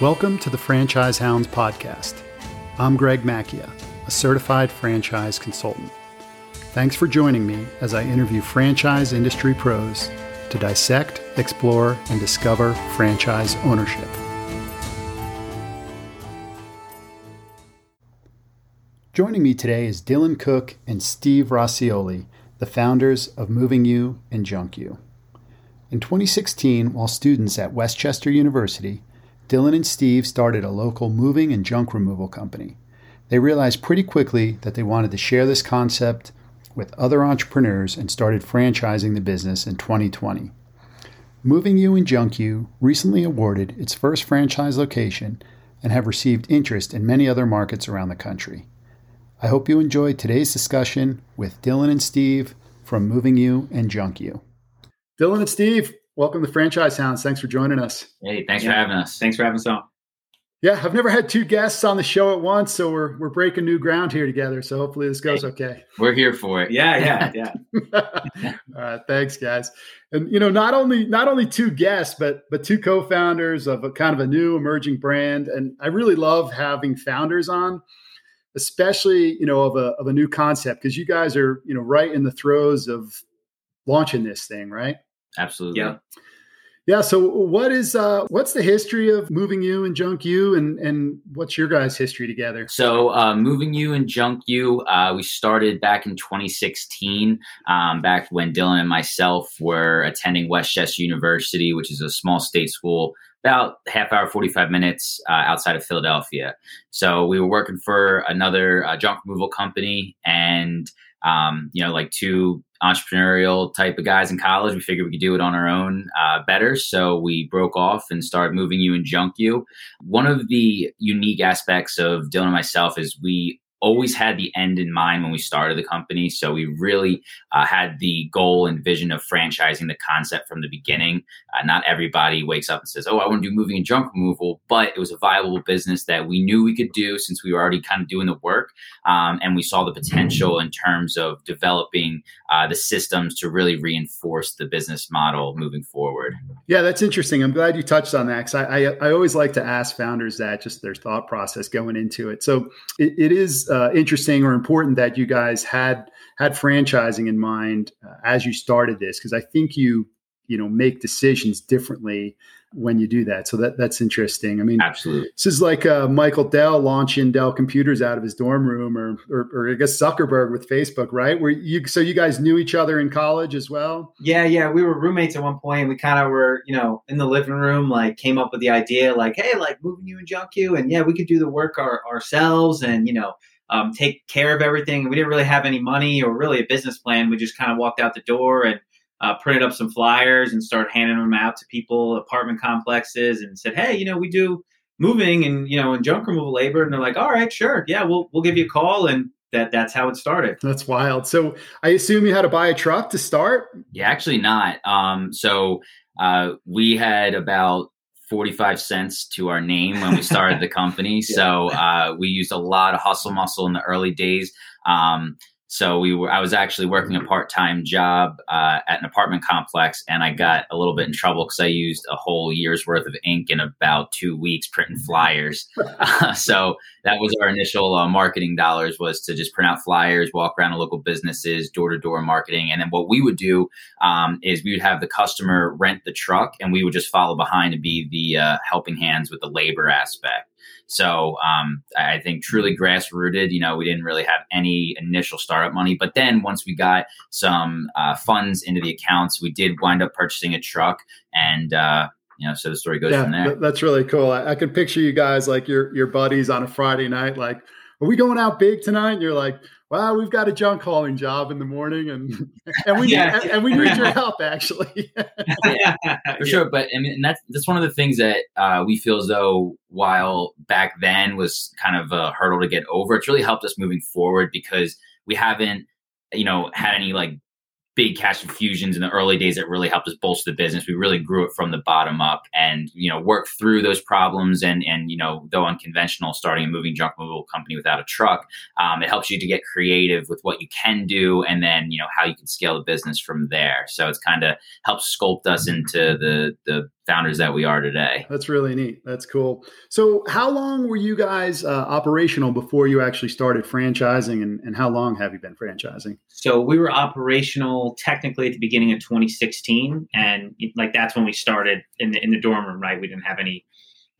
Welcome to the Franchise Hounds podcast. I'm Greg Macchia, a certified franchise consultant. Thanks for joining me as I interview franchise industry pros to dissect, explore, and discover franchise ownership. Joining me today is Dylan Cook and Steve Rossioli, the founders of Moving You and Junk You. In 2016, while students at West Chester University, Dylan and Steve started a local moving and junk removal company. They realized pretty quickly that they wanted to share this concept with other entrepreneurs and started franchising the business in 2020. Moving You and Junk You recently awarded its first franchise location and have received interest in many other markets around the country. I hope you enjoyed today's discussion with Dylan and Steve from Moving You and Junk You. Dylan and Steve, welcome to Franchise Hounds. Thanks for joining us. Hey, thanks yeah. for having us. Thanks for having us on. Yeah, I've never had two guests on the show at once, so we're we're breaking new ground here together. So hopefully this goes okay. We're here for it. Yeah, yeah, yeah. All right, thanks, guys. And you know, not only not only two guests, but but two co-founders of a kind of a new emerging brand. And I really love having founders on, especially you know of a of a new concept because you guys are you know right in the throes of launching this thing, right? Absolutely. Yeah. Yeah. So what is uh what's the history of moving you and junk you and and what's your guys' history together? So uh moving you and junk you, uh we started back in 2016, um, back when Dylan and myself were attending West Chester University, which is a small state school about half hour 45 minutes uh, outside of philadelphia so we were working for another uh, junk removal company and um, you know like two entrepreneurial type of guys in college. We figured we could do it on our own uh, better. So we broke off and started moving you and junk you. One of the unique aspects of Dylan and myself is we always had the end in mind when we started the company. So we really uh, had the goal and vision of franchising the concept from the beginning. Uh, not everybody wakes up and says, Oh, I want to do moving and junk removal, but it was a viable business that we knew we could do since we were already kind of doing the work. Um, and we saw the potential in terms of developing uh, the systems to really reinforce the business model moving forward. Yeah, that's interesting. I'm glad you touched on that because I, I, I, always like to ask founders that, just their thought process going into it. So it, it is uh, interesting or important that you guys had had franchising in mind uh, as you started this because I think you you know make decisions differently when you do that. So that that's interesting. I mean, absolutely. This is like uh, Michael Dell launching Dell computers out of his dorm room, or, or, or I guess Zuckerberg with Facebook, right? Where you so you guys knew each other in college as well? Yeah, yeah. We were roommates at one point. We kind of were, you know, in the living room, like came up with the idea, like, hey, like moving you and junk you, and yeah, we could do the work our, ourselves, and you know um, take care of everything. We didn't really have any money or really a business plan. We just kind of walked out the door and uh, printed up some flyers and started handing them out to people, apartment complexes, and said, "Hey, you know, we do moving and you know and junk removal labor." And they're like, "All right, sure, yeah, we'll we'll give you a call." And that that's how it started. That's wild. So I assume you had to buy a truck to start. Yeah, actually not. Um, so uh, we had about 45 cents to our name when we started the company. yeah. So uh, we used a lot of hustle muscle in the early days. Um, so we were, I was actually working a part time job uh, at an apartment complex, and I got a little bit in trouble because I used a whole year's worth of ink in about two weeks printing flyers. Uh, so that was our initial uh, marketing dollars was to just print out flyers, walk around to local businesses, door to door marketing, and then what we would do um, is we would have the customer rent the truck, and we would just follow behind and be the uh, helping hands with the labor aspect. So um, I think truly grass rooted. You know, we didn't really have any initial startup money, but then once we got some uh, funds into the accounts, we did wind up purchasing a truck, and uh, you know, so the story goes yeah, from there. That's really cool. I, I can picture you guys like your your buddies on a Friday night, like, "Are we going out big tonight?" And you're like, well, we've got a junk hauling job in the morning, and and we yeah. need, and we need your help actually. yeah, for sure. But I mean, that's that's one of the things that uh, we feel as though while back then was kind of a hurdle to get over, it's really helped us moving forward because we haven't, you know, had any like big cash infusions in the early days that really helped us bolster the business. We really grew it from the bottom up and, you know, worked through those problems. And, and, you know, though unconventional, starting a moving junk removal company without a truck, um, it helps you to get creative with what you can do and then, you know, how you can scale the business from there. So it's kind of helped sculpt us into the, the founders that we are today. That's really neat. That's cool. So, how long were you guys uh, operational before you actually started franchising, and, and how long have you been franchising? So, we were operational technically at the beginning of 2016, and like that's when we started in the in the dorm room. Right, we didn't have any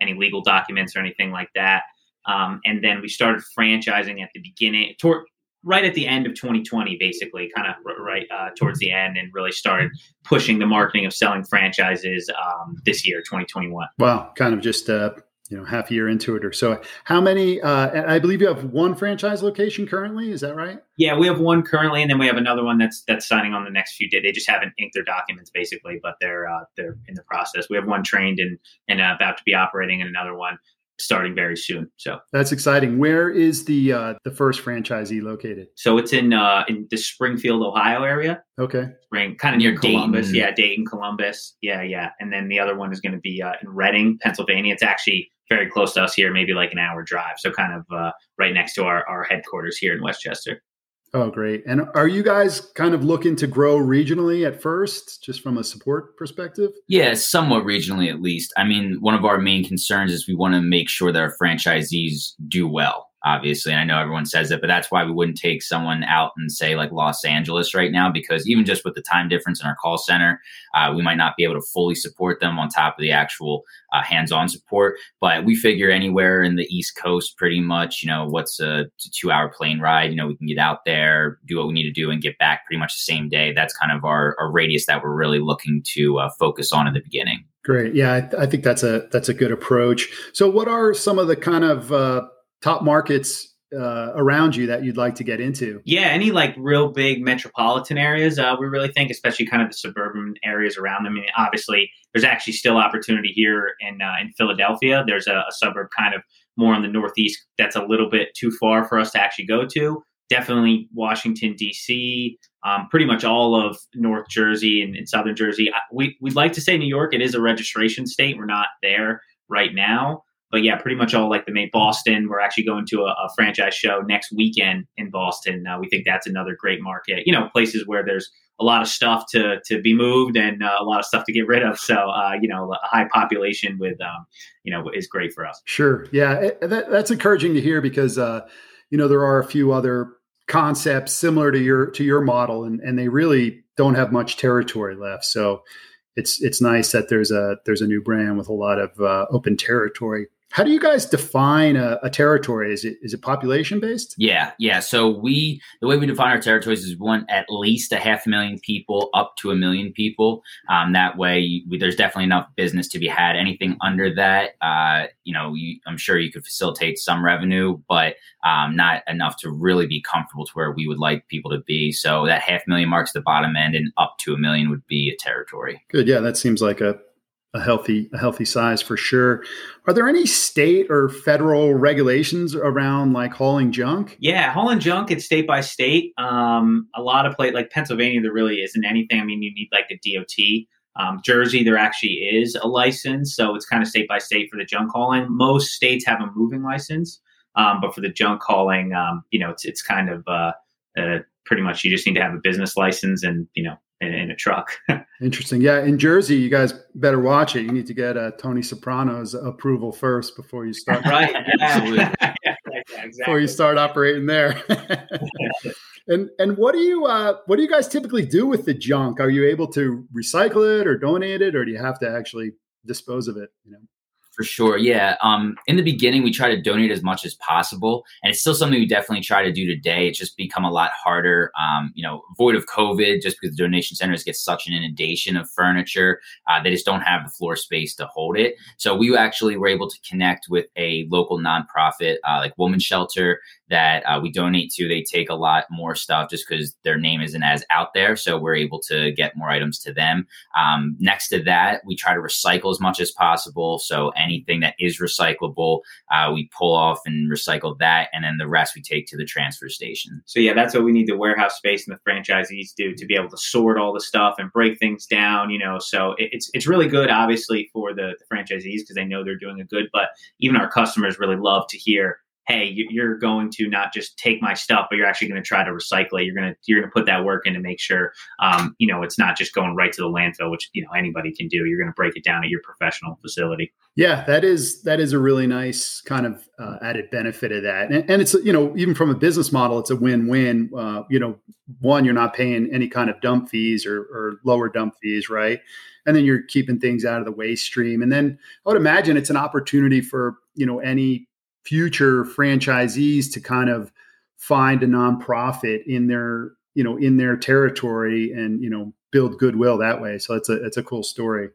any legal documents or anything like that. Um, and then we started franchising at the beginning, toward, right at the end of 2020, basically, kind of right uh, towards the end, and really started pushing the marketing of selling franchises um, this year, 2021. Wow, kind of just uh, you know half a year into it or so. How many? Uh, I believe you have one franchise location currently. Is that right? Yeah, we have one currently, and then we have another one that's that's signing on the next few days. They just haven't inked their documents, basically, but they're uh, they're in the process. We have one trained and and uh, about to be operating, and another one starting very soon. So that's exciting. Where is the uh, the first franchisee located? So it's in uh, in the Springfield, Ohio area. Okay, Spring, kind of near Columbus. Dayton. Yeah, Dayton, Columbus. Yeah, yeah. And then the other one is going to be uh, in Reading, Pennsylvania. It's actually very close to us here, maybe like an hour drive. So kind of uh, right next to our, our headquarters here in West Chester. Oh, great. And are you guys kind of looking to grow regionally at first, just from a support perspective? Yeah, somewhat regionally at least. I mean, one of our main concerns is we want to make sure that our franchisees do well obviously. And I know everyone says it, but that's why we wouldn't take someone out and say like Los Angeles right now, because even just with the time difference in our call center, uh, we might not be able to fully support them on top of the actual uh, hands-on support. But we figure anywhere in the East Coast, pretty much, you know, what's a two-hour plane ride? You know, we can get out there, do what we need to do, and get back pretty much the same day. That's kind of our, our radius that we're really looking to uh, focus on in the beginning. Great. Yeah, I, th- I, think that's a that's a good approach. So, what are some of the kind of uh, top markets uh, around you that you'd like to get into? Yeah, any like real big metropolitan areas. Uh, we really think, especially kind of the suburban areas around them. I mean, obviously, there's actually still opportunity here in uh, in Philadelphia. There's a, a, suburb kind of more in the northeast that's a little bit too far for us to actually go to. Definitely Washington D.C. Um, pretty much all of North Jersey and, and Southern Jersey. We we'd like to say New York. It is a registration state. We're not there right now but yeah, pretty much all like the main Boston. We're actually going to a, a franchise show next weekend in Boston. Uh, we think that's another great market. You know, places where there's a lot of stuff to to be moved and uh, a lot of stuff to get rid of. So uh, you know, a high population with um, you know is great for us. Sure, yeah, it, that, that's encouraging to hear because uh, you know there are a few other concepts similar to your to your model, and and they really don't have much territory left. So it's it's nice that there's a there's a new brand with a lot of uh, open territory. How do you guys define a, a, territory? Is it is it population based? Yeah, yeah. So we the way we define our territories is one at least a half a million people up to a million people. Um, that way, we, there's definitely enough business to be had. Anything under that, uh, you know, you, I'm sure you could facilitate some revenue, but um, not enough to really be comfortable to where we would like people to be. So that half million marks the bottom end, and up to a million would be a territory. Good. Yeah, that seems like a a healthy a healthy size for sure. Are there any state or federal regulations around like hauling junk? Yeah, hauling junk it's state by state. Um, a lot of places like Pennsylvania, there really isn't anything. I mean, you need like a DOT. Um, Jersey, there actually is a license, so it's kind of state by state for the junk hauling. Most states have a moving license, um, but for the junk hauling, um, you know, it's it's kind of uh, uh, pretty much you just need to have a business license and you know in, in a truck. Interesting. Yeah, in Jersey, you guys better watch it. You need to get uh, Tony Soprano's approval first before you start. right. Absolutely. yeah, exactly. Before you start operating there. and and what do you uh, what do you guys typically do with the junk? Are you able to recycle it or donate it, or do you have to actually dispose of it? You know. For sure. Yeah. Um, in the beginning, we try to donate as much as possible. And it's still something we definitely try to do today. It's just become a lot harder, um, you know, void of COVID, just because the donation centers get such an inundation of furniture. Uh, they just don't have the floor space to hold it. So we actually were able to connect with a local nonprofit, uh, like Woman Shelter, that uh, we donate to. They take a lot more stuff just because their name isn't as out there. So we're able to get more items to them. Um, next to that, we try to recycle as much as possible. So any anything that is recyclable, uh, we pull off and recycle that, and then the rest we take to the transfer station. So yeah, that's what we need the warehouse space and the franchisees do to be able to sort all the stuff and break things down. You know, so it, it's it's really good, obviously, for the, the franchisees because they know they're doing a good, but even our customers really love to hear hey, you're going to not just take my stuff, but you're actually going to try to recycle it. You're going to you're going to put that work in to make sure, um, you know, it's not just going right to the landfill, which you know anybody can do. You're going to break it down at your professional facility. Yeah, that is that is a really nice kind of uh, added benefit of that, and, and, it's you know even from a business model, it's a win-win. Uh, you know, one, you're not paying any kind of dump fees or, or lower dump fees, right? And then you're keeping things out of the waste stream, and then I would imagine it's an opportunity for you know any future franchisees to kind of find a nonprofit in their you know in their territory and you know build goodwill that way. So it's a it's a cool story.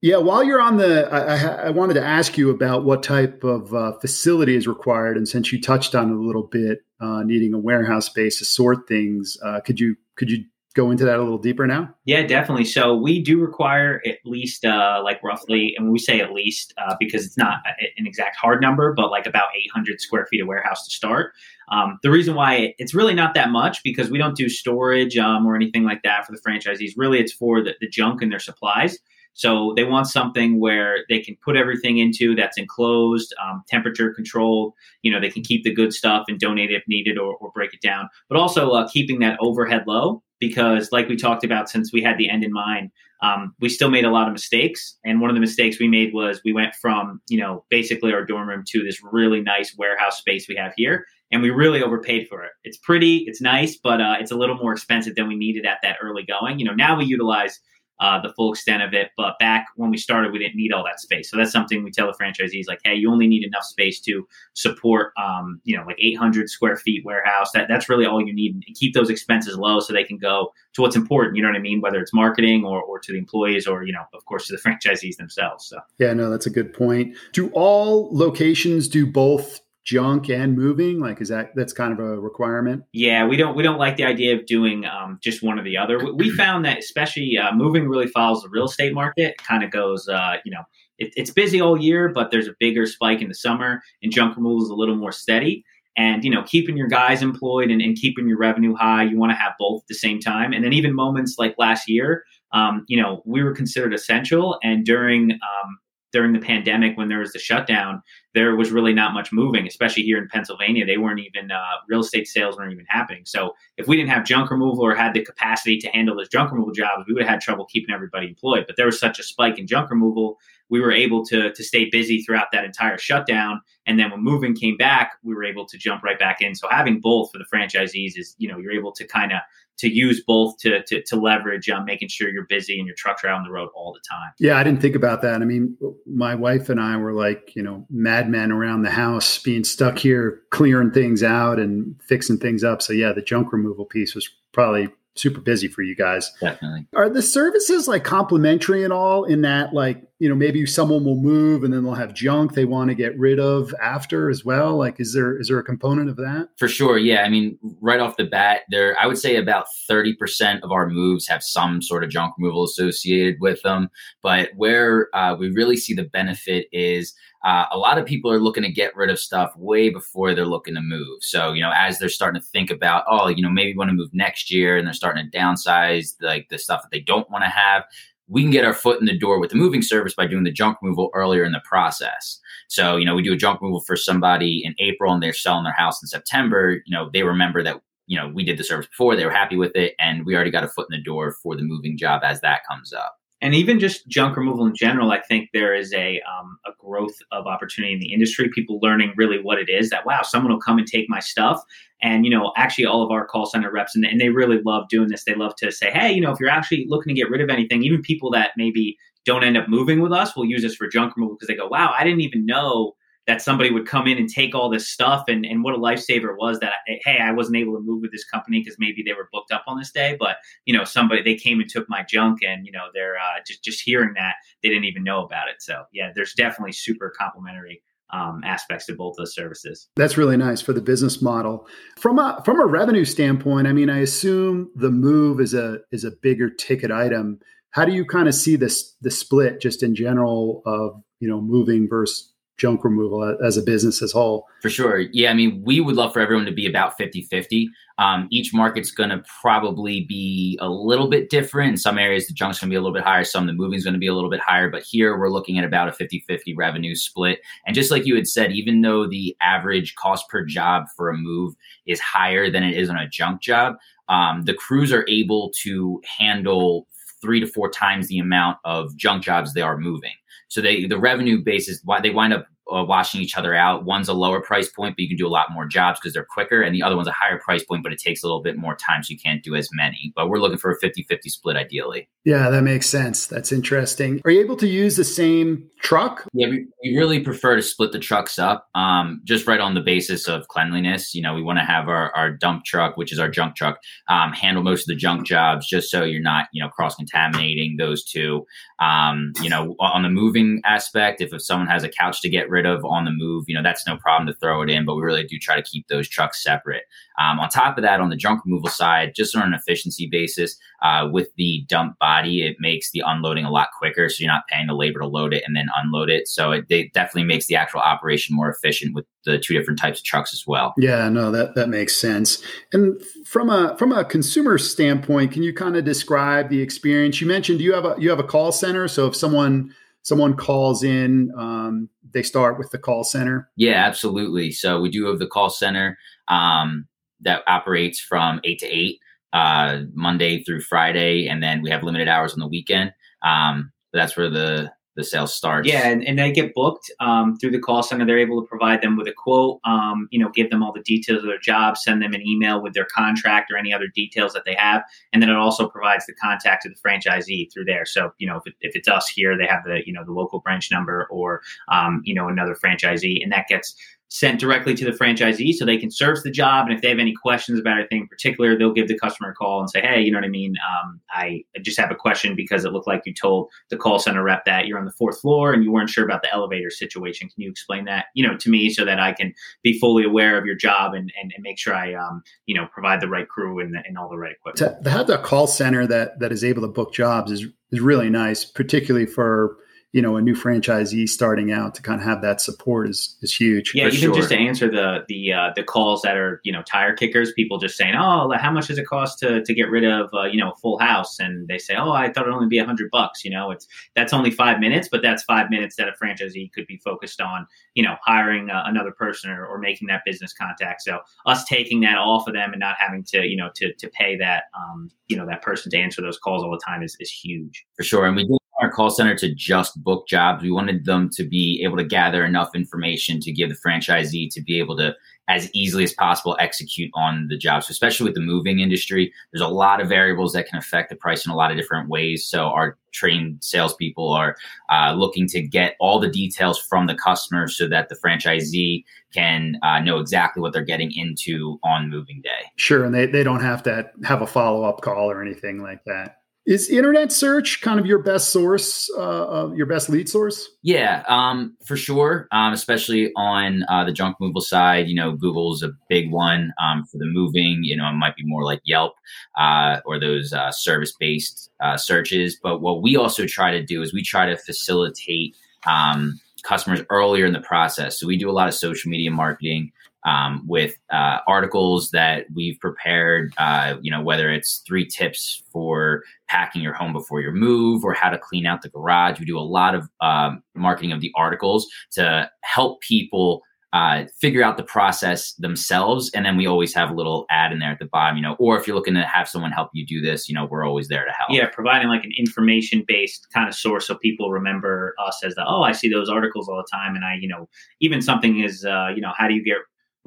Yeah, while you're on the, I, I wanted to ask you about what type of uh, facility is required, and since you touched on it a little bit, uh, needing a warehouse space to sort things, uh, could you could you go into that a little deeper now? Yeah, definitely. So we do require at least, uh, like roughly, and we say at least uh, because it's not an exact hard number, but like about 800 square feet of warehouse to start. Um, the reason why it's really not that much because we don't do storage um, or anything like that for the franchisees. Really, it's for the, the junk and their supplies. So they want something where they can put everything into that's enclosed, um, temperature controlled. You know, they can keep the good stuff and donate it if needed or, or break it down. But also uh, keeping that overhead low because, like we talked about, since we had the end in mind, um, we still made a lot of mistakes. And one of the mistakes we made was we went from you know basically our dorm room to this really nice warehouse space we have here, and we really overpaid for it. It's pretty, it's nice, but uh, it's a little more expensive than we needed at that early going. You know, now we utilize uh, the full extent of it. But back when we started, we didn't need all that space. So that's something we tell the franchisees like, hey, you only need enough space to support, um, you know, like 800 square feet warehouse. That that's really all you need, and keep those expenses low so they can go to what's important. You know what I mean? Whether it's marketing or or to the employees or you know, of course, to the franchisees themselves. So yeah, no, that's a good point. Do all locations do both junk and moving? Like is that that's kind of a requirement? Yeah we don't we don't like the idea of doing um, just one or the other. We found that especially uh, moving really follows the real estate market. It kind of goes uh, you know it, it's busy all year but there's a bigger spike in the summer and junk removal is a little more steady. And you know keeping your guys employed and, and keeping your revenue high you want to have both at the same time. And then even moments like last year um, you know we were considered essential. And during um, during the pandemic when there was the shutdown, there was really not much moving, especially here in Pennsylvania. They weren't even uh, real estate sales weren't even happening. So if we didn't have junk removal or had the capacity to handle those junk removal jobs, we would have had trouble keeping everybody employed. But there was such a spike in junk removal, we were able to to stay busy throughout that entire shutdown. And then when moving came back, we were able to jump right back in. So having both for the franchisees is, you know, you're able to kind of to use both to to, to leverage on making sure you're busy and your trucks are out on the road all the time. Yeah, I didn't think about that. I mean, my wife and I were like, you know, madmen around the house, being stuck here, clearing things out and fixing things up. So yeah, the junk removal piece was probably super busy for you guys. Definitely. Are the services like complimentary and all in that like, you know, maybe someone will move and then they'll have junk they want to get rid of after as well? Like is there is there a component of that? For sure. Yeah. I mean, right off the bat, there I would say about 30% of our moves have some sort of junk removal associated with them. But where uh, we really see the benefit is uh, a lot of people are looking to get rid of stuff way before they're looking to move. So, you know, as they're starting to think about, oh, you know, maybe want to move next year and they're starting to downsize like the stuff that they don't want to have, we can get our foot in the door with the moving service by doing the junk removal earlier in the process. So, you know, we do a junk removal for somebody in April and they're selling their house in September. You know, they remember that, you know, we did the service before, they were happy with it, and we already got a foot in the door for the moving job as that comes up and even just junk removal in general, I think there is a um, a growth of opportunity in the industry. People learning really what it is. That wow, someone will come and take my stuff, and you know, actually, all of our call center reps and, and they really love doing this. They love to say, hey, you know, if you're actually looking to get rid of anything, even people that maybe don't end up moving with us will use this for junk removal because they go, wow, I didn't even know that somebody would come in and take all this stuff and, and what a lifesaver it was that hey i wasn't able to move with this company because maybe they were booked up on this day but you know somebody they came and took my junk and you know they're uh, just just hearing that they didn't even know about it so yeah there's definitely super complimentary um, aspects to both those services. That's really nice for the business model. From a from a revenue standpoint, I mean, I assume the move is a is a bigger ticket item. How do you kind of see this the split just in general of you know moving versus junk removal as a business as a whole. For sure. Yeah. I mean, we would love for everyone to be about 50 50. Um, each market's going to probably be a little bit different. In some areas, the junk's going to be a little bit higher. Some, the moving's going to be a little bit higher. But here, we're looking at about a 50 50 revenue split. And just like you had said, even though the average cost per job for a move is higher than it is on a junk job, um, the crews are able to handle three to four times the amount of junk jobs they are moving. So they the revenue base is why they wind up uh, washing each other out. One's a lower price point, but you can do a lot more jobs because they're quicker. And the other one's a higher price point, but it takes a little bit more time, so you can't do as many. But we're looking for a 50 50 split ideally. Yeah, that makes sense. That's interesting. Are you able to use the same truck? Yeah, we, we really prefer to split the trucks up um, just right on the basis of cleanliness. You know, we want to have our, our dump truck, which is our junk truck, um, handle most of the junk jobs just so you're not, you know, cross contaminating those two. Um, you know, on the moving aspect, if, if someone has a couch to get rid of on the move, you know, that's no problem to throw it in, but we really do try to keep those trucks separate. Um, on top of that, on the junk removal side, just on an efficiency basis, uh, with the dump body, it makes the unloading a lot quicker. So you're not paying the labor to load it and then unload it. So it, it definitely makes the actual operation more efficient with the two different types of trucks as well. Yeah, no, that that makes sense. And from a from a consumer standpoint, can you kind of describe the experience? You mentioned you have a you have a call center. So if someone someone calls in, um, they start with the call center. Yeah, absolutely. So we do have the call center. Um, that operates from eight to eight, uh, Monday through Friday, and then we have limited hours on the weekend. Um, that's where the the sales starts. Yeah, and, and they get booked um, through the call center. They're able to provide them with a quote, um, you know, give them all the details of their job, send them an email with their contract or any other details that they have, and then it also provides the contact to the franchisee through there. So, you know, if, it, if it's us here, they have the you know the local branch number or um, you know another franchisee, and that gets sent directly to the franchisee so they can service the job. And if they have any questions about anything in particular, they'll give the customer a call and say, Hey, you know what I mean? Um, I just have a question because it looked like you told the call center rep that you're on the fourth floor and you weren't sure about the elevator situation. Can you explain that, you know, to me so that I can be fully aware of your job and, and, and make sure I, um, you know, provide the right crew and, and all the right equipment. To have the call center that, that is able to book jobs is, is really nice, particularly for, you know a new franchisee starting out to kind of have that support is is huge. Yeah, even sure. just to answer the the uh, the calls that are you know tire kickers, people just saying, oh, how much does it cost to to get rid of uh, you know a full house? And they say, oh, I thought it'd only be a hundred bucks. You know, it's that's only five minutes, but that's five minutes that a franchisee could be focused on you know hiring uh, another person or, or making that business contact. So us taking that off of them and not having to you know to to pay that um, you know that person to answer those calls all the time is is huge for sure. And we did our call center to just book jobs. We wanted them to be able to gather enough information to give the franchisee to be able to, as easily as possible, execute on the jobs. especially with the moving industry, there's a lot of variables that can affect the price in a lot of different ways. So our trained salespeople are uh, looking to get all the details from the customer so that the franchisee can uh, know exactly what they're getting into on moving day. Sure, and they, they don't have to have a follow up call or anything like that. Is internet search kind of your best source, uh, your best lead source? Yeah, um, for sure. Um, especially on uh, the junk removal side, you know, Google's a big one um, for the moving. You know, it might be more like Yelp uh, or those uh, service-based uh, searches. But what we also try to do is we try to facilitate um, customers earlier in the process. So we do a lot of social media marketing um, with uh, articles that we've prepared. Uh, you know, whether it's three tips for packing your home before your move or how to clean out the garage. We do a lot of um, marketing of the articles to help people uh, figure out the process themselves. And then we always have a little ad in there at the bottom, you know, or if you're looking to have someone help you do this, you know, we're always there to help. Yeah, providing like an information based kind of source so people remember us as the, oh, I see those articles all the time. And I, you know, even something is, uh, you know, how do you get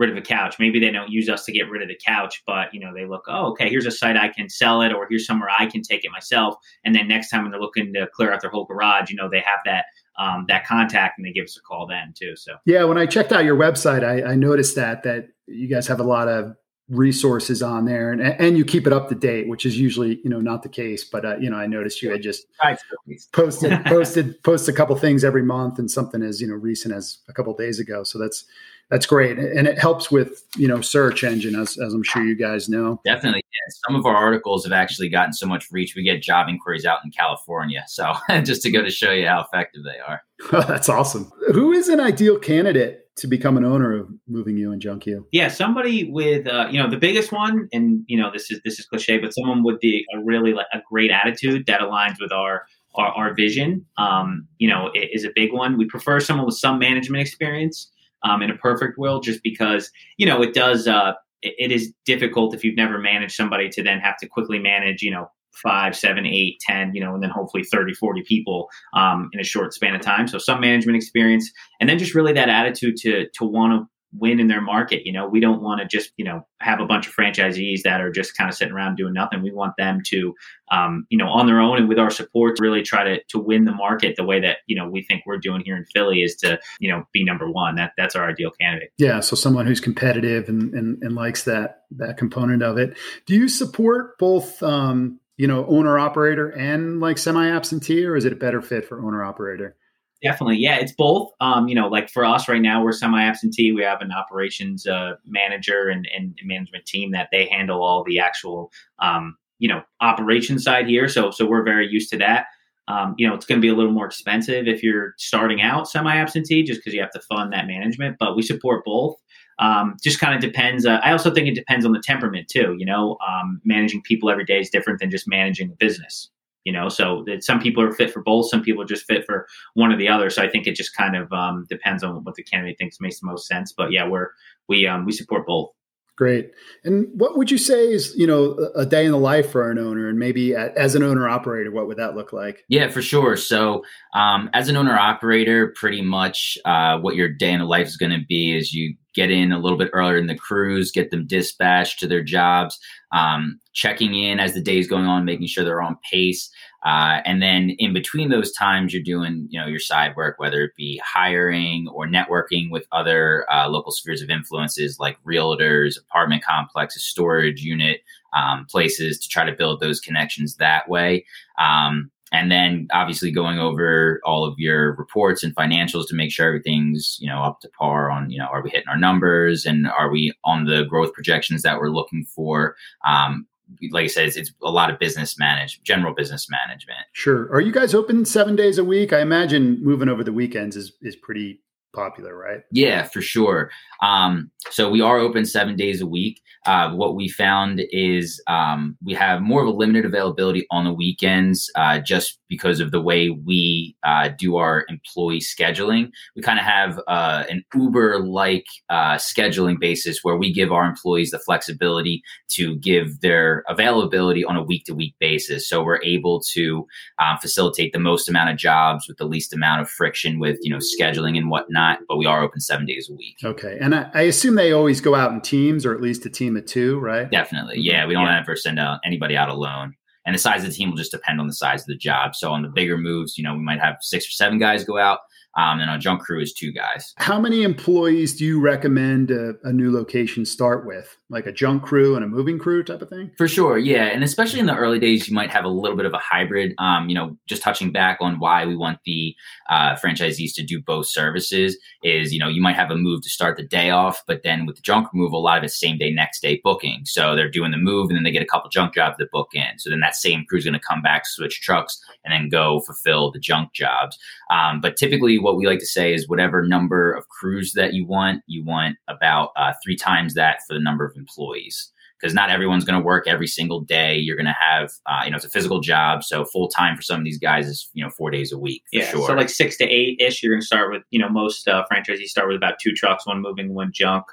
rid of a couch. Maybe they don't use us to get rid of the couch, but you know they look, oh, okay, here's a site I can sell it, or here's somewhere I can take it myself. And then next time when they're looking to clear out their whole garage, you know they have that um, that contact and they give us a call then too. So yeah, when I checked out your website, I, I noticed that that you guys have a lot of resources on there and, and you keep it up to date which is usually you know not the case but uh, you know i noticed you had just posted posted post a couple things every month and something as you know recent as a couple days ago so that's That's great, and it helps with you know search engine, as, as I'm sure you guys know. Definitely, yeah. some of our articles have actually gotten so much reach. We get job inquiries out in California, so just to go to show you how effective they are. That's awesome. Who is an ideal candidate to become an owner of Moving You and Junk You? Yeah, somebody with uh, you know the biggest one, and you know this is this is cliche, but someone with the a really like a great attitude that aligns with our our, our vision. Um, you know, is a big one. We prefer someone with some management experience um, in a perfect world, just because you know it does. Uh, it, it is difficult if you've never managed somebody to then have to quickly manage, you know, five, seven, eight, ten, you know, and then hopefully 30, 40 people um, in a short span of time. So some management experience, and then just really that attitude to to want to win in their market. You know, we don't want to just, you know, have a bunch of franchisees that are just kind of sitting around doing nothing. We want them to, um, you know, on their own and with our support really try to, to win the market the way that, you know, we think we're doing here in Philly is to, you know, be number one. That that's our ideal candidate. Yeah. So someone who's competitive and, and, and likes that, that component of it. Do you support both, um, you know, owner operator and like semi absentee, or is it a better fit for owner operator? Definitely. Yeah, it's both. Um, you know, like for us right now, we're semi absentee. We have an operations uh, manager and, and management team that they handle all the actual, um, you know, operation side here. So, so we're very used to that. Um, you know, it's going to be a little more expensive if you're starting out semi absentee just because you have to fund that management, but we support both. Um, just kind of depends. Uh, I also think it depends on the temperament too. You know, um, managing people every day is different than just managing a business you know so that some people are fit for both some people are just fit for one or the other. So i think it just kind of um, depends on what the candidate thinks makes the most sense. But yeah we're we um, we support both. Great. And what would you say is you know a day in the life for an owner? And maybe as an owner operator what would that look like? Yeah for sure. So um, as an owner operator pretty much uh, what your day in the life is going to be is you get in a little bit earlier in the crews, get them dispatched to their jobs, um, checking in as the day is going on, making sure they're on pace. Uh, and then in between those times, you're doing, you know, your side work, whether it be hiring or networking with other uh, local spheres of influences like realtors, apartment complexes, storage unit um, places to try to build those connections that way. Um, and then obviously going over all of your reports and financials to make sure everything's you know up to par on you know are we hitting our numbers and are we on the growth projections that we're looking for um, like I said, it's, it's, a lot of business management, general business management. Sure. Are you guys open seven days a week? I imagine moving over the weekends is is pretty popular, right? Yeah, for sure. Um, so we are open seven days a week. Uh, what we found is um, we have more of a limited availability on the weekends uh, just because of the way we uh, do our employee scheduling. We kind of have uh, an Uber like uh, scheduling basis where we give our employees the flexibility to give their availability on a week to week basis. So we're able to um, facilitate the most amount of jobs with the least amount of friction with, you know, scheduling and whatnot. But we are open seven days a week. Okay. And I, I assume they always go out in teams or at least a team of two, right? Definitely. Mm-hmm. Yeah. We don't yeah. ever send out anybody out alone. And the size of the team will just depend on the size of the job. So on the bigger moves, you know, we might have six or seven guys go out. Um, and on junk crew is two guys. How many employees do you recommend a, a, new location start with? Like a junk crew and a moving crew type of thing? For sure, yeah. And especially in the early days, you might have a little bit of a hybrid. Um, you know, just touching back on why we want the uh, franchisees to do both services is, you know, you might have a move to start the day off, but then with the junk removal, a lot of it's same day, next day booking. So they're doing the move and then they get a couple junk jobs that book in. So then that same crew is going to come back, switch trucks, and then go fulfill the junk jobs. Um, but typically, what we like to say is whatever number of crews that you want, you want about uh, three times that for the number of employees. Because not everyone's going to work every single day. You're going to have, uh, you know, it's a physical job. So full time for some of these guys is, you know, four days a week. yeah. Sure. So like six to eight ish. You're going to start with, you know, most uh, franchisees start with about two trucks, one moving, one junk.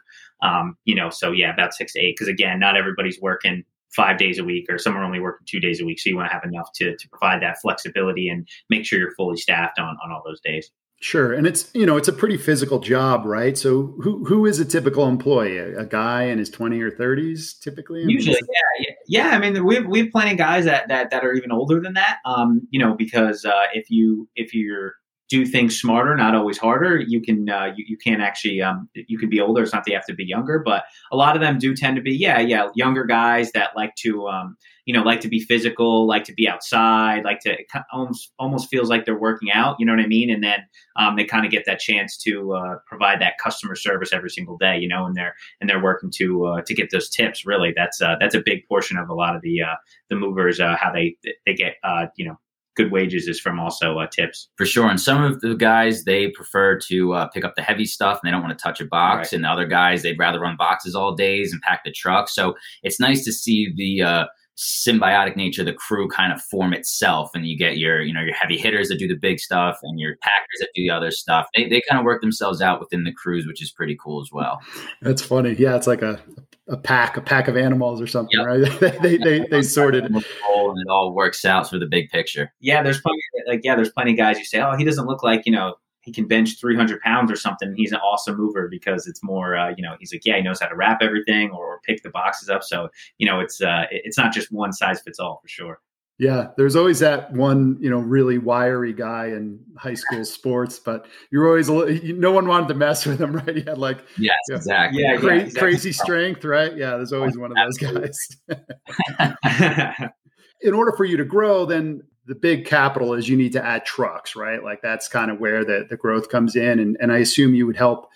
Um, you know, so yeah, about six to eight. Because again, not everybody's working five days a week or some are only working two days a week. So you want to have enough to, to provide that flexibility and make sure you're fully staffed on, on all those days. Sure, and it's you know it's a pretty physical job, right? So who who is a typical employee? A, a guy in his twenty or thirties, typically. Usually, yeah, yeah, yeah. I mean, we we have plenty of guys that that that are even older than that. Um, you know, because uh, if you if you're do things smarter, not always harder. You can uh, you, you can actually um, you can be older. It's not that you have to be younger, but a lot of them do tend to be yeah yeah younger guys that like to um, you know like to be physical, like to be outside, like to almost almost feels like they're working out. You know what I mean? And then um, they kind of get that chance to uh, provide that customer service every single day. You know, and they're and they're working to uh, to get those tips. Really, that's uh, that's a big portion of a lot of the uh, the movers uh, how they they get you know good wages is from also uh, tips. For sure. And some of the guys, they prefer to uh, pick up the heavy stuff and they don't want to touch a box. Right. And the other guys, they'd rather run boxes all days and pack the truck. So it's nice to see the, uh, symbiotic nature the crew kind of form itself and you get your you know your heavy hitters that do the big stuff and your packers that do the other stuff. They, they kind of work themselves out within the crews which is pretty cool as well. That's funny. Yeah it's like a a pack a pack of animals or something yep. right? They they, they sorted and it all works out for the big picture. Yeah there's plenty like yeah there's plenty of guys you say oh he doesn't look like you know he can bench 300 pounds or something. He's an awesome mover because it's more, uh, you know, he's like, yeah, he knows how to wrap everything or, or pick the boxes up. So, you know, it's, uh, it's not just one size fits all for sure. Yeah, there's always that one, you know, really wiry guy in high school sports, but you're always no one wanted to mess with him, right? He had like yes, you know, exactly, yeah, cra- yeah, exactly. crazy strength, right? Yeah, there's always one of those guys. in order for you to grow, then the big capital is you need to add trucks, right? Like that's kind of where the, the growth comes in. And, and I assume you would help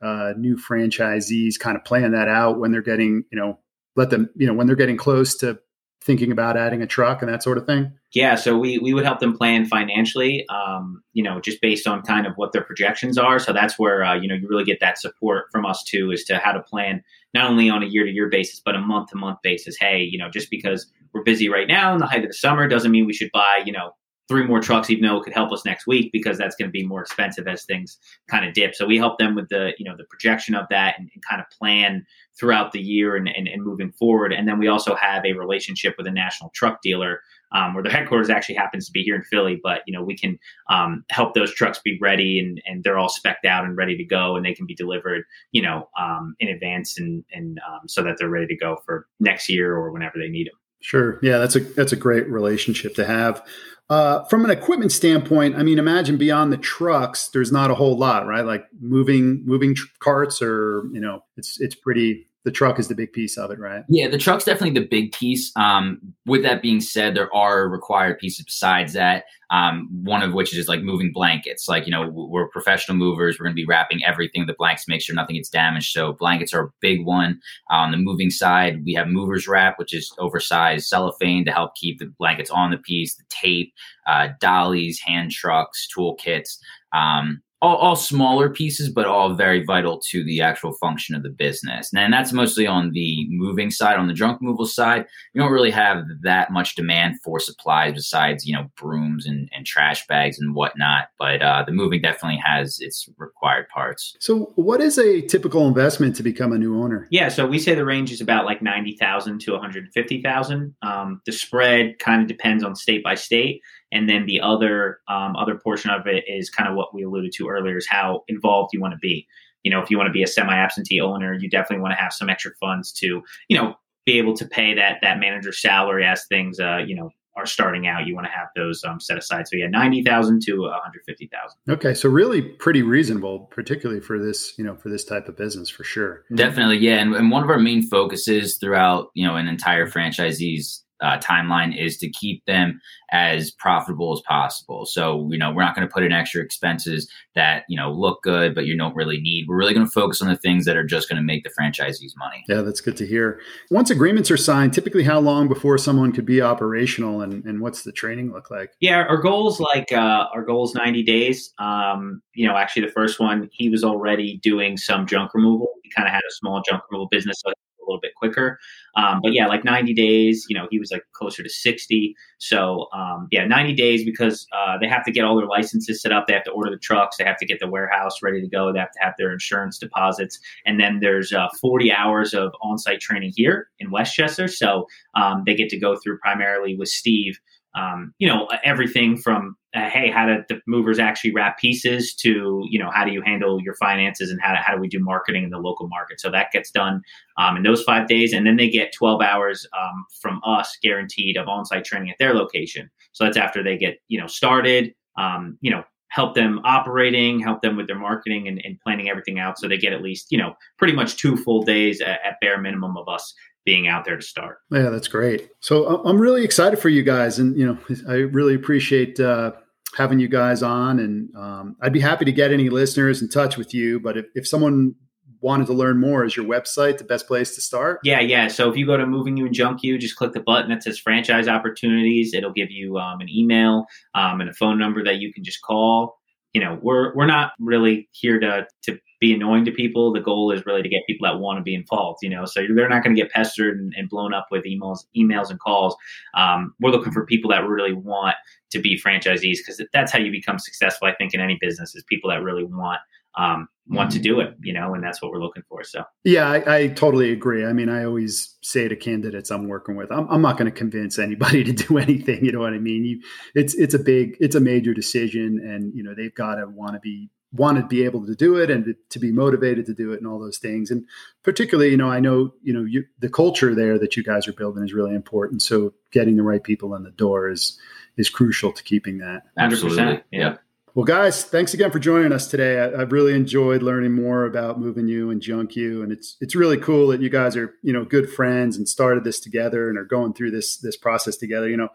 uh, new franchisees kind of plan that out when they're getting, you know, let them, you know, when they're getting close to thinking about adding a truck and that sort of thing? Yeah, so we we would help them plan financially, um, you know, just based on kind of what their projections are. So that's where uh, you know you really get that support from us too, as to how to plan not only on a year to year basis, but a month to month basis. Hey, you know, just because we're busy right now in the height of the summer doesn't mean we should buy, you know, three more trucks, even though it could help us next week because that's going to be more expensive as things kind of dip. So we help them with the, you know, the projection of that and, and kind of plan throughout the year and, and, and, moving forward. And then we also have a relationship with a national truck dealer um, where the headquarters actually happens to be here in Philly, but you know, we can um, help those trucks be ready and, and they're all specked out and ready to go and they can be delivered, you know, um, in advance and, and um, so that they're ready to go for next year or whenever they need them. Sure. Yeah, that's a that's a great relationship to have. Uh, from an equipment standpoint, I mean, imagine beyond the trucks, there's not a whole lot, right? Like moving moving tr- carts, or you know, it's it's pretty the truck is the big piece of it, right? Yeah, the truck's definitely the big piece. Um, with that being said, there are required pieces besides that. Um, one of which is just like moving blankets. Like you know, we're professional movers. We're going to be wrapping everything the blankets, make sure nothing gets damaged. So blankets are a big one. On the moving side, we have movers wrap, which is oversized cellophane to help keep the blankets on the piece. The tape, uh, dollies, hand trucks, toolkits. Um, all, all, smaller pieces, but all very vital to the actual function of the business. And that's mostly on the moving side. On the junk removal side, you don't really have that much demand for supplies besides, you know, brooms and, and trash bags and whatnot. But uh, the moving definitely has its required parts. So, what is a typical investment to become a new owner? Yeah, so we say the range is about like ninety thousand to one hundred fifty thousand. Um, the spread kind of depends on state by state and then the other um, other portion of it is kind of what we alluded to earlier is how involved you want to be you know if you want to be a semi-absentee owner you definitely want to have some extra funds to you know be able to pay that that manager's salary as things uh, you know are starting out, you want to have those um, set aside. So yeah, ninety thousand to one hundred fifty thousand. Okay, so really pretty reasonable, particularly for this you know for this type of business for sure. Definitely, yeah. And, and one of our main focuses throughout you know an entire franchisee's uh, timeline is to keep them as profitable as possible. So, you know, we're not going to put in extra expenses that, you know, look good, but you don't really need. We're really going to focus on the things that are just going to make the franchisees money. Yeah, that's good to hear. Once agreements are signed, typically how long before someone could be operational and, and what's the training look like? Yeah, our goals like uh, our goals 90 days. Um, you know, actually the first one, he was already doing some junk removal. He kind of had a small junk removal business. So little bit quicker. Um, but yeah, like 90 days, you know, he was like closer to 60. So um, yeah, 90 days because uh, they have to get all their licenses set up. They have to order the trucks. They have to get the warehouse ready to go. They have to have their insurance deposits. And then there's uh, 40 hours of on site training here in West Chester. So um, they get to go through primarily with Steve um, you know, everything from uh, hey, how do the movers actually wrap pieces to you know how do you handle your finances and how do, how do we do marketing in the local market? So that gets done um, in those five days, and then they get 12 hours um, from us guaranteed of on-site training at their location. So that's after they get you know started. Um, you know, help them operating, help them with their marketing and, and, planning everything out so they get at least, you know, pretty much two full days at, at, bare minimum of us being out there to start. Yeah, that's great. So I'm really excited for you guys. And, you know, I really appreciate uh, having you guys on. And um, I'd be happy to get any listeners in touch with you. But if, if someone wanted to learn more, is your website the best place to start? Yeah, yeah. So if you go to Moving You and Junk You, just click the button that says franchise opportunities. It'll give you um, an email um, and a phone number that you can just call. You know, we're we're not really here to to be annoying to people. The goal is really to get people that want to be involved. You know, so they're not going to get pestered and, and, blown up with emails, emails and calls. Um, we're looking for people that really want to be franchisees because that's how you become successful. I think in any business is people that really want um, want to mm-hmm. do it, you know, and that's what we're looking for. So, yeah, I, I totally agree. I mean, I always say to candidates I'm working with, I'm, I'm not going to convince anybody to do anything. You know what I mean? You, it's it's a big, it's a major decision, and you know they've got to want to be want to be able to do it and to be motivated to do it and all those things. And particularly, you know, I know you know you, the culture there that you guys are building is really important. So getting the right people in the door is is crucial to keeping that. Absolutely. Yeah. Well, guys, thanks again for joining us today. I, have really enjoyed learning more about moving you and junk you, and it's it's really cool that you guys are you know good friends and started this together and are going through this this process together. You know,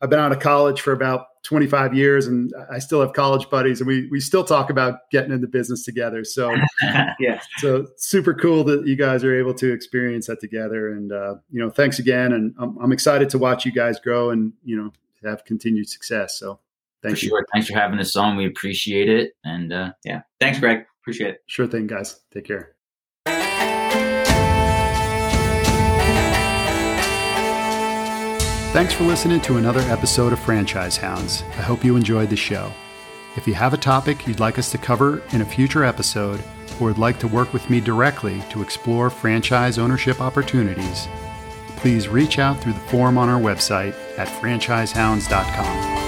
I've been out of college for about 25 years, and I still have college buddies, and we we still talk about getting into business together. So yeah, so super cool that you guys are able to experience that together. And uh, you know, thanks again, and I'm, I'm excited to watch you guys grow and you know have continued success. So Thank for you. Sure. Thanks for having us on. We appreciate it. And uh, yeah, thanks, Greg. Appreciate it. Sure thing, guys. Take care. Thanks for listening to another episode of Franchise Hounds. I hope you enjoyed the show. If you have a topic you'd like us to cover in a future episode, or would like to work with me directly to explore franchise ownership opportunities, please reach out through the form on our website at franchisehounds.com.